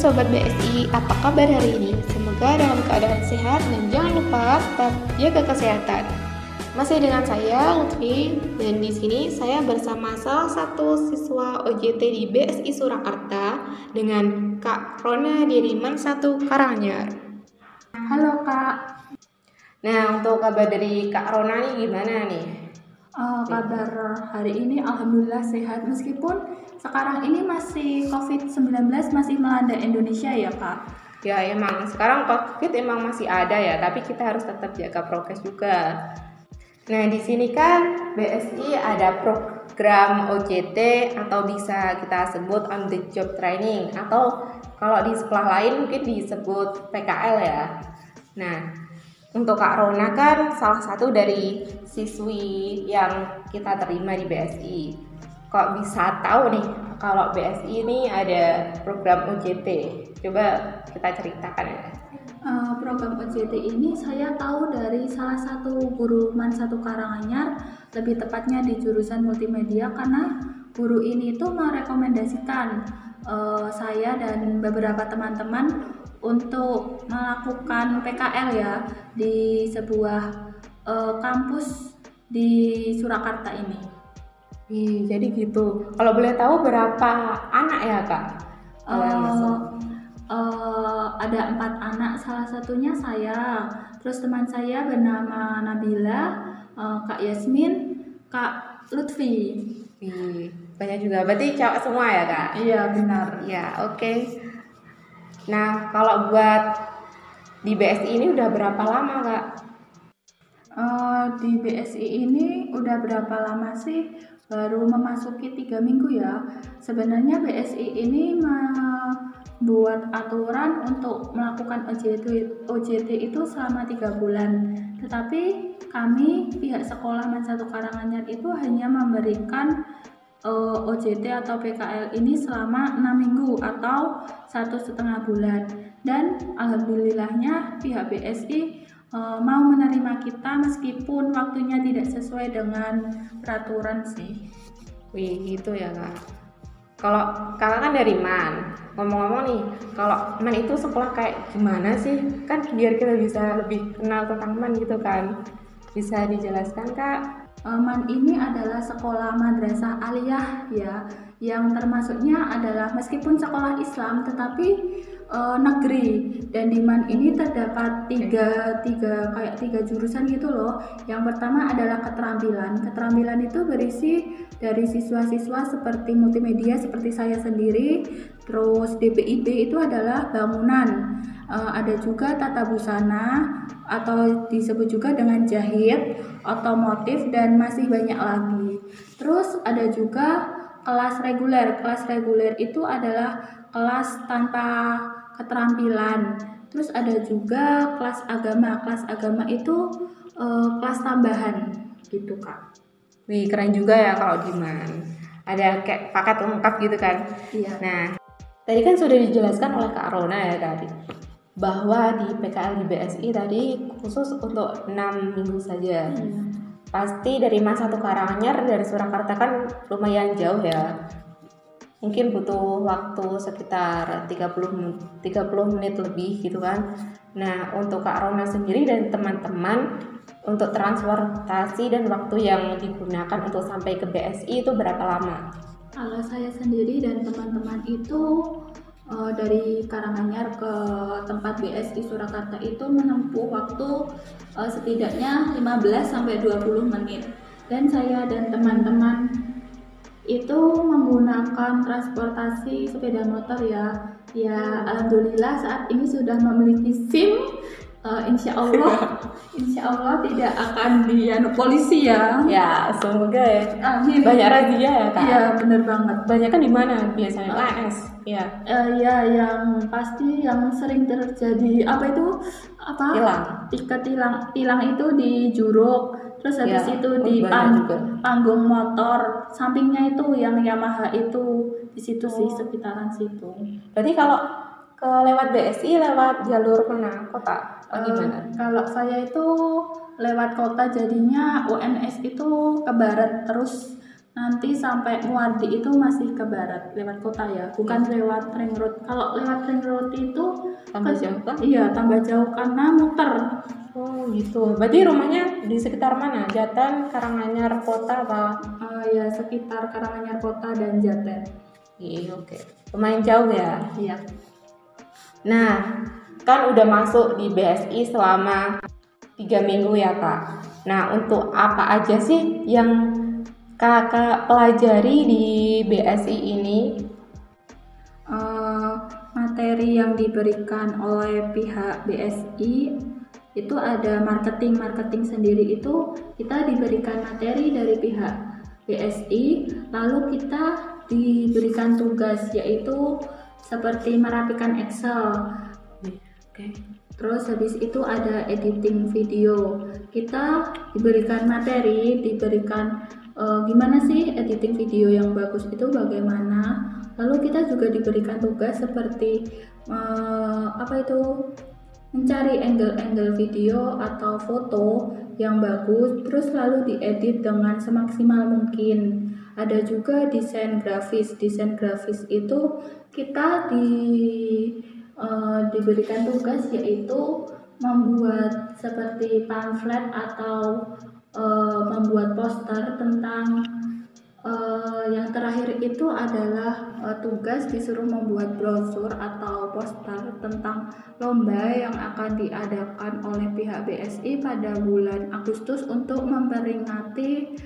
Sobat BSI, apa kabar hari ini? Semoga dalam keadaan sehat dan jangan lupa tetap jaga kesehatan. Masih dengan saya Lutfi dan di sini saya bersama salah satu siswa OJT di BSI Surakarta dengan Kak Rona Diriman 1 Karanganyar. Halo Kak. Nah, untuk kabar dari Kak Rona nih gimana nih? Uh, kabar hari ini alhamdulillah sehat meskipun sekarang ini masih COVID-19 masih melanda Indonesia ya Kak. Ya emang sekarang COVID emang masih ada ya, tapi kita harus tetap jaga prokes juga. Nah di sini kan BSI ada program OJT atau bisa kita sebut on the job training atau kalau di sekolah lain mungkin disebut PKL ya. Nah untuk Kak Rona kan salah satu dari siswi yang kita terima di BSI. Kok bisa tahu nih kalau BSI ini ada program OJT? Coba kita ceritakan ya. Uh, program OJT ini saya tahu dari salah satu guru Man satu Karanganyar, lebih tepatnya di jurusan multimedia karena guru ini itu merekomendasikan uh, saya dan beberapa teman-teman untuk melakukan PKL ya di sebuah uh, kampus di Surakarta ini. Ih, jadi gitu. Kalau boleh tahu berapa anak ya kak? Uh, uh, ada empat anak, salah satunya saya. Terus teman saya bernama Nabila, uh, Kak Yasmin, Kak Lutfi. Ih, banyak juga. Berarti cewek semua ya kak? Iya benar. Ya oke. Okay. Nah, kalau buat di BSI ini udah berapa lama, Kak? Uh, di BSI ini udah berapa lama sih? Baru memasuki tiga minggu ya. Sebenarnya BSI ini membuat aturan untuk melakukan OJT, OJT itu selama tiga bulan. Tetapi kami pihak sekolah Man Satu Karanganyar itu hanya memberikan uh, eh, OJT atau PKL ini selama enam minggu atau satu setengah bulan dan alhamdulillahnya pihak BSI mau menerima kita meskipun waktunya tidak sesuai dengan peraturan sih. Wih gitu ya kak. Kalau kakak kan dari MAN, ngomong-ngomong nih, kalau MAN itu sekolah kayak gimana sih? Kan biar kita bisa lebih kenal tentang MAN gitu kan. Bisa dijelaskan kak? Man ini adalah sekolah madrasah aliyah ya, yang termasuknya adalah meskipun sekolah Islam tetapi uh, negeri dan di Man ini terdapat tiga tiga kayak tiga jurusan gitu loh. Yang pertama adalah keterampilan. Keterampilan itu berisi dari siswa-siswa seperti multimedia seperti saya sendiri, terus DPIB itu adalah bangunan. Uh, ada juga tata busana atau disebut juga dengan jahit, otomotif dan masih banyak lagi. Terus ada juga kelas reguler. Kelas reguler itu adalah kelas tanpa keterampilan. Terus ada juga kelas agama. Kelas agama itu uh, kelas tambahan gitu, Kak. Wih, keren juga ya kalau Diman. Ada kayak paket lengkap gitu kan. Iya. Nah, tadi kan sudah dijelaskan oleh Kak Rona ya tadi bahwa di PKL di BSI tadi khusus untuk enam minggu saja. Hmm. Pasti dari masa satu Karanganyar dari Surakarta kan lumayan jauh ya. Mungkin butuh waktu sekitar 30 30 menit lebih gitu kan. Nah, untuk Kak Rona sendiri dan teman-teman untuk transportasi dan waktu yang digunakan untuk sampai ke BSI itu berapa lama? Kalau saya sendiri dan teman-teman itu uh, dari Karanganyar ke tempat BSI Surakarta itu menempuh waktu uh, setidaknya 15 sampai 20 menit. Dan saya dan teman-teman itu menggunakan transportasi sepeda motor ya. Ya, alhamdulillah saat ini sudah memiliki SIM. Uh, insya Allah insya Allah tidak akan dianu polisi ya. Ya semoga ya. Amin. banyak razia ya kak. Iya bener banget. Banyak kan di mana biasanya? LS ya uh, ya yang pasti yang sering terjadi apa itu? Apa? Tilang. Tiket tilang tilang itu di Juruk terus habis ya, itu oh, di pang, panggung motor sampingnya itu yang Yamaha itu di situ oh. sih sekitaran situ. Berarti kalau ke lewat BSI lewat jalur mana? Kota? Uh, gimana? kalau saya itu lewat kota jadinya UNS itu ke barat terus nanti sampai Muardi itu masih ke barat lewat kota ya. Bukan lewat ring road. Kalau lewat ring road itu Tambah kan- jauh kah? iya tambah jauh karena muter Oh gitu. Berarti rumahnya di sekitar mana? Jatan, Karanganyar, kota apa? Eh, ya sekitar Karanganyar kota dan Jaten Iya oke. Lumayan jauh ya. iya Nah, kan udah masuk di BSI selama tiga minggu ya kak. Nah, untuk apa aja sih yang kakak pelajari di BSI ini? Eh, materi yang diberikan oleh pihak BSI itu ada marketing marketing sendiri itu kita diberikan materi dari pihak BSI lalu kita diberikan tugas yaitu seperti merapikan Excel Oke. Terus habis itu ada editing video. Kita diberikan materi, diberikan eh, gimana sih editing video yang bagus itu bagaimana. Lalu kita juga diberikan tugas seperti eh, apa itu mencari angle-angle video atau foto yang bagus, terus lalu diedit dengan semaksimal mungkin. Ada juga desain grafis. Desain grafis itu kita di eh, diberikan tugas yaitu membuat seperti pamflet atau eh, membuat poster tentang eh, yang terakhir itu adalah eh, tugas disuruh membuat brosur atau poster tentang lomba yang akan diadakan oleh pihak BSI pada bulan Agustus untuk memperingati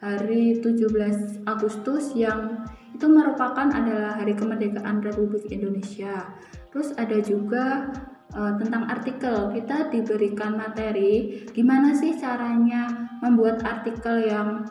hari 17 Agustus yang itu merupakan adalah hari kemerdekaan Republik Indonesia. Terus ada juga eh, tentang artikel. Kita diberikan materi gimana sih caranya membuat artikel yang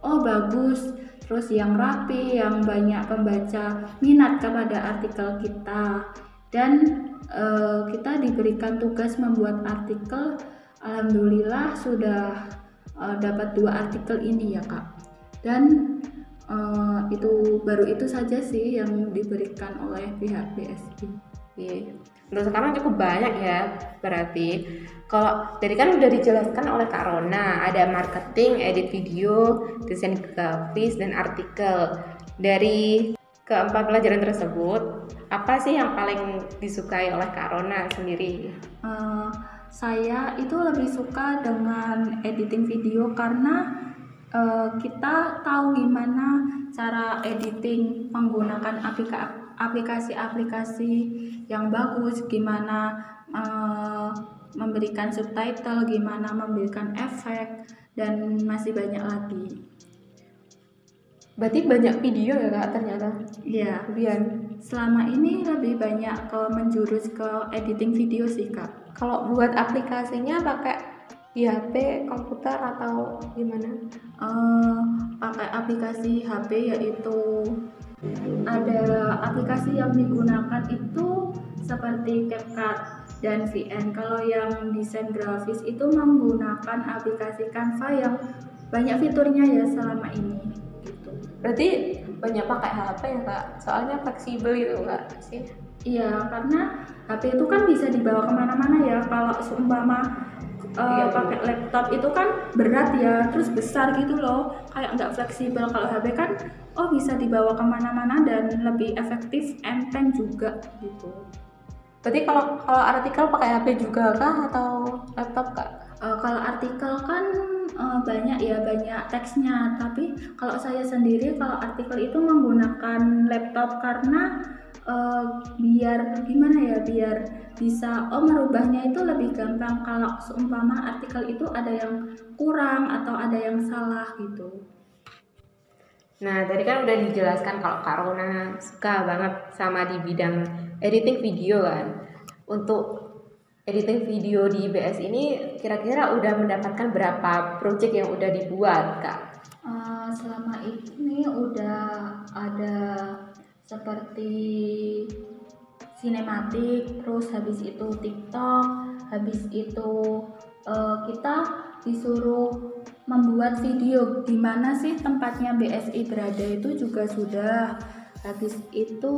oh bagus, terus yang rapi, yang banyak pembaca minat kepada artikel kita. Dan eh, kita diberikan tugas membuat artikel. Alhamdulillah sudah eh, dapat dua artikel ini ya kak. Dan eh, itu baru itu saja sih yang diberikan oleh pihak BSI. Iya. Untuk sekarang cukup banyak ya berarti. Kalau tadi kan udah dijelaskan oleh Kak Rona, ada marketing, edit video, desain grafis dan artikel. Dari keempat pelajaran tersebut, apa sih yang paling disukai oleh Kak Rona sendiri? Eh, saya itu lebih suka dengan editing video karena eh, kita tahu gimana cara editing menggunakan aplika- aplikasi-aplikasi yang bagus, gimana eh, memberikan subtitle, gimana memberikan efek dan masih banyak lagi. Berarti banyak video ya Kak ternyata. Iya, Kemudian selama ini lebih banyak ke menjurus ke editing video sih kak. kalau buat aplikasinya pakai di HP, komputer atau gimana? Eh, pakai aplikasi HP yaitu ada aplikasi yang digunakan itu seperti CapCut dan VN. Kalau yang desain grafis itu menggunakan aplikasi Canva yang banyak fiturnya ya selama ini. Gitu. Berarti banyak pakai HP ya kak? Soalnya fleksibel gitu nggak sih? Iya, karena HP itu kan bisa dibawa ke mana-mana ya. Kalau seumpama uh, pakai laptop itu kan berat ya, terus besar gitu loh, kayak nggak fleksibel. Kalau HP kan, oh bisa dibawa ke mana-mana dan lebih efektif, enteng juga gitu. Berarti kalau kalau artikel pakai HP juga kah atau laptop kak? Uh, kalau artikel kan uh, banyak ya banyak teksnya, tapi kalau saya sendiri kalau artikel itu menggunakan laptop karena uh, biar gimana ya biar bisa oh merubahnya itu lebih gampang kalau seumpama artikel itu ada yang kurang atau ada yang salah gitu. Nah tadi kan udah dijelaskan kalau Kak Rona suka banget sama di bidang editing video kan. Untuk editing video di BS ini kira-kira udah mendapatkan berapa project yang udah dibuat kak? Uh, selama ini udah ada seperti sinematik, terus habis itu TikTok, habis itu uh, kita disuruh membuat video. Di mana sih tempatnya BSI berada itu juga sudah. Habis itu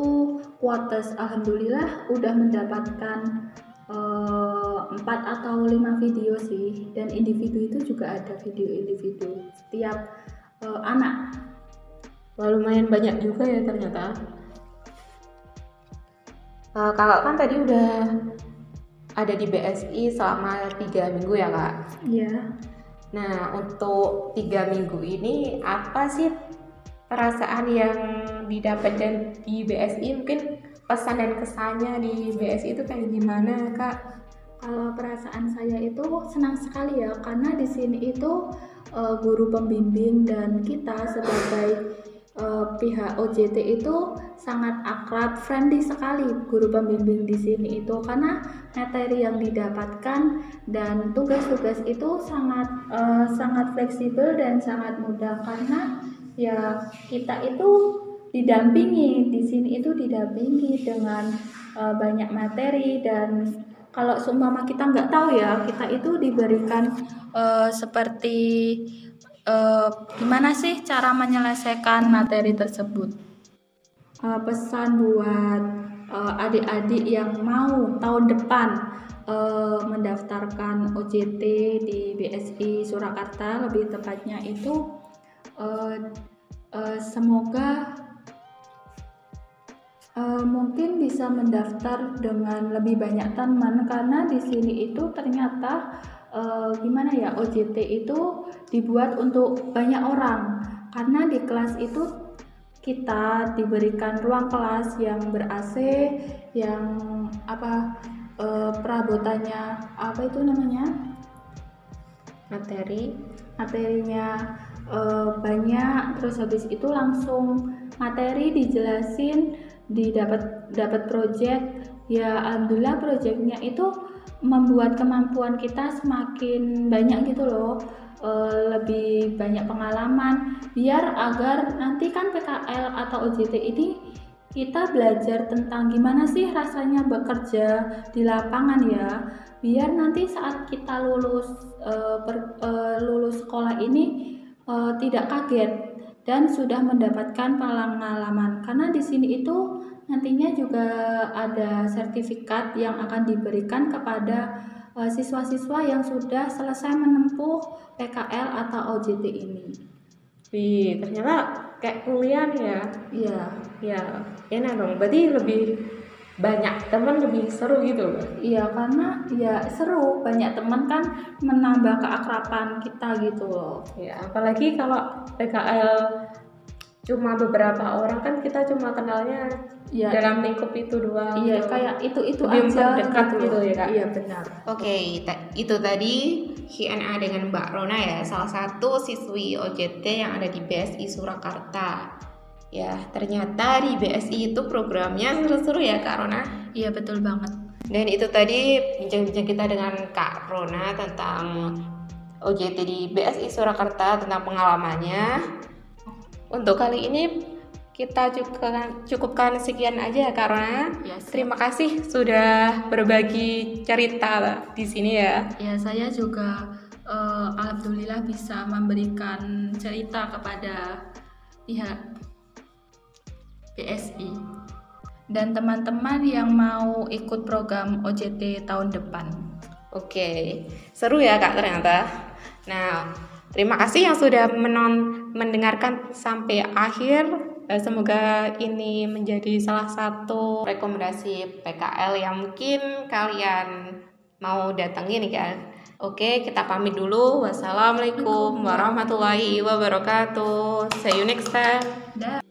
kuotas alhamdulillah udah mendapatkan eh, empat atau lima video sih. Dan individu itu juga ada video individu. Setiap eh, anak. Wah, lumayan banyak juga ya ternyata. Uh, kakak kan tadi udah ada di BSI selama tiga minggu ya kak? Iya. Nah untuk tiga minggu ini apa sih perasaan yang didapatkan di BSI mungkin pesan dan kesannya di BSI itu kayak gimana kak? Kalau perasaan saya itu senang sekali ya karena di sini itu uh, guru pembimbing dan kita sebagai uh, pihak OJT itu sangat akrab, friendly sekali guru pembimbing di sini itu. Karena materi yang didapatkan dan tugas-tugas itu sangat uh, sangat fleksibel dan sangat mudah. Karena ya kita itu didampingi di sini itu didampingi dengan uh, banyak materi. Dan kalau seumpama kita nggak tahu ya kita itu diberikan uh, seperti uh, gimana sih cara menyelesaikan materi tersebut. Uh, pesan buat adik-adik uh, yang mau tahun depan uh, mendaftarkan OJT di BSI Surakarta, lebih tepatnya itu uh, uh, semoga uh, mungkin bisa mendaftar dengan lebih banyak teman. Karena di sini itu ternyata uh, gimana ya OJT itu dibuat untuk banyak orang. Karena di kelas itu kita diberikan ruang kelas yang ber AC yang apa uh, perabotannya apa itu namanya? Materi. Materinya uh, banyak terus habis itu langsung materi dijelasin didapat dapat project. Ya alhamdulillah projectnya itu membuat kemampuan kita semakin banyak gitu loh e, lebih banyak pengalaman biar agar nanti kan PKL atau OJT ini kita belajar tentang gimana sih rasanya bekerja di lapangan ya. Biar nanti saat kita lulus e, per, e, lulus sekolah ini e, tidak kaget dan sudah mendapatkan pengalaman. Karena di sini itu nantinya juga ada sertifikat yang akan diberikan kepada uh, siswa-siswa yang sudah selesai menempuh PKL atau OJT ini. Wih, ternyata kayak kuliah ya. Iya. Ya, enak dong. Berarti lebih banyak teman lebih seru gitu. Iya, karena ya seru, banyak teman kan menambah keakraban kita gitu loh. Ya, apalagi kalau PKL cuma beberapa orang kan kita cuma kenalnya ya. dalam lingkup itu doang iya gitu. kayak itu itu Lebih aja dekat gitu, gitu ya kak? Iya benar. Oke okay, itu tadi Q&A dengan Mbak Rona ya. Salah satu siswi OJT yang ada di BSI Surakarta. Ya ternyata di BSI itu programnya seru-seru ya Kak Rona? Iya betul banget. Dan itu tadi bincang-bincang kita dengan Kak Rona tentang OJT di BSI Surakarta tentang pengalamannya. Untuk kali ini kita cukupkan, cukupkan sekian aja karena yes. terima kasih sudah berbagi cerita di sini ya. Ya saya juga uh, alhamdulillah bisa memberikan cerita kepada pihak PSI dan teman-teman yang mau ikut program OJT tahun depan. Oke, seru ya kak ternyata. Nah, terima kasih yang sudah menon mendengarkan sampai akhir semoga ini menjadi salah satu rekomendasi PKL yang mungkin kalian mau datengin ya. Oke, kita pamit dulu. Wassalamualaikum warahmatullahi wabarakatuh. See you next time. Dah.